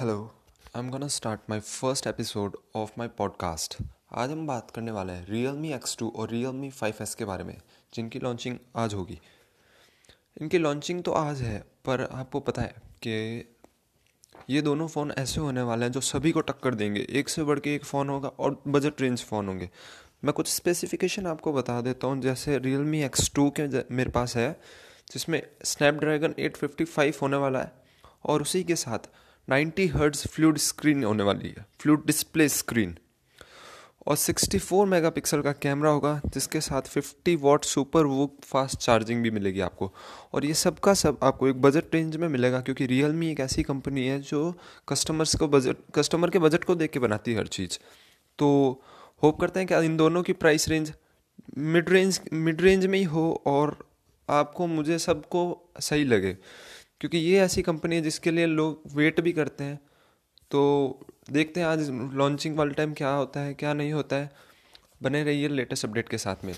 Hello I am gonna start my first episode of my podcast आज हम बात करने वाले हैं रियल मी एक्स टू और रियल मी फाइव एस के बारे में, जिनकी लॉन्चिंग आज होगी। इनकी लॉन्चिंग तो आज है, पर आपको पता है कि ये दोनों फ़ोन ऐसे होने वाले हैं जो सभी को टक्कर देंगे। एक से बढ़ के एक फ़ोन होगा और बजट रेंज फ़ोन होंगे। मैं कुछ स्पेसिफिकेशन आपको बता देता हूँ, जैसे रियल मी एक्स टू के मेरे पास है, जिसमें स्नैपड्रैगन एट फिफ्टी फाइव होने वाला है, और उसी के साथ 90 हर्ट्ज फ्लूड स्क्रीन होने वाली है फ्लूड डिस्प्ले स्क्रीन। और 64 मेगापिक्सल का कैमरा होगा, जिसके साथ 50 वॉट सुपर वो फास्ट चार्जिंग भी मिलेगी आपको। और ये सब का सब आपको एक बजट रेंज में मिलेगा, क्योंकि रियल मी एक ऐसी कंपनी है जो कस्टमर्स को बजट कस्टमर के बजट को देख के बनाती है हर चीज़। तो होप करते हैं कि इन दोनों की price range mid range mid range में ही हो, और आपको, मुझे सबको सही लगे। क्योंकि ये ऐसी कंपनी है जिसके लिए लोग वेट भी करते हैं। तो देखते हैं आज लॉन्चिंग वाले टाइम क्या होता है, क्या नहीं होता है। बने रहिए लेटेस्ट अपडेट के साथ में